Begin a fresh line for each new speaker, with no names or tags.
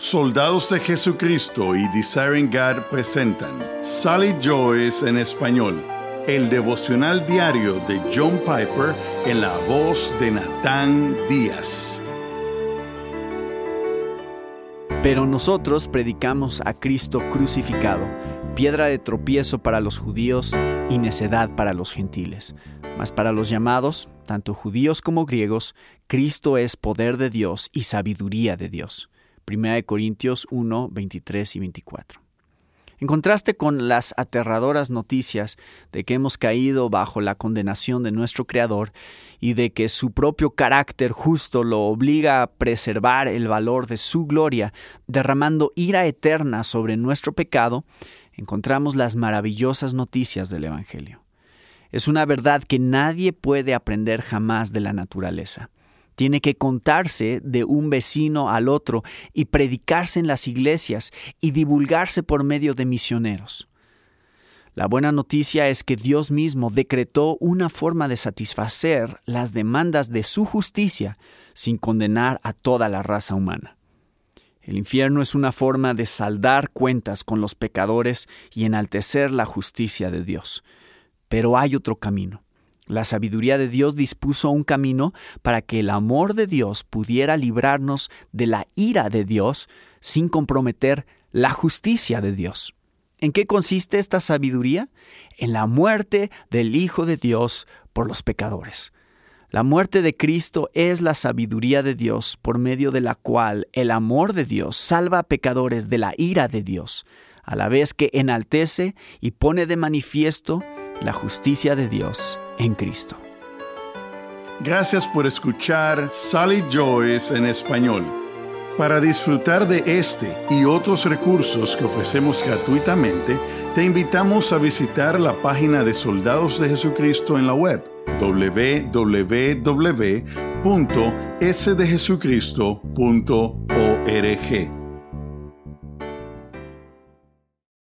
Soldados de Jesucristo y Desiring God presentan Sally Joyce en español, el devocional diario de John Piper en la voz de Natán Díaz.
Pero nosotros predicamos a Cristo crucificado, piedra de tropiezo para los judíos y necedad para los gentiles. Mas para los llamados, tanto judíos como griegos, Cristo es poder de Dios y sabiduría de Dios. 1 Corintios 1, 23 y 24. En contraste con las aterradoras noticias de que hemos caído bajo la condenación de nuestro Creador y de que su propio carácter justo lo obliga a preservar el valor de su gloria, derramando ira eterna sobre nuestro pecado, encontramos las maravillosas noticias del Evangelio. Es una verdad que nadie puede aprender jamás de la naturaleza tiene que contarse de un vecino al otro y predicarse en las iglesias y divulgarse por medio de misioneros. La buena noticia es que Dios mismo decretó una forma de satisfacer las demandas de su justicia sin condenar a toda la raza humana. El infierno es una forma de saldar cuentas con los pecadores y enaltecer la justicia de Dios. Pero hay otro camino. La sabiduría de Dios dispuso un camino para que el amor de Dios pudiera librarnos de la ira de Dios sin comprometer la justicia de Dios. ¿En qué consiste esta sabiduría? En la muerte del Hijo de Dios por los pecadores. La muerte de Cristo es la sabiduría de Dios por medio de la cual el amor de Dios salva a pecadores de la ira de Dios, a la vez que enaltece y pone de manifiesto la justicia de Dios en Cristo.
Gracias por escuchar Sally Joyce en español. Para disfrutar de este y otros recursos que ofrecemos gratuitamente, te invitamos a visitar la página de Soldados de Jesucristo en la web www.sdejesucristo.org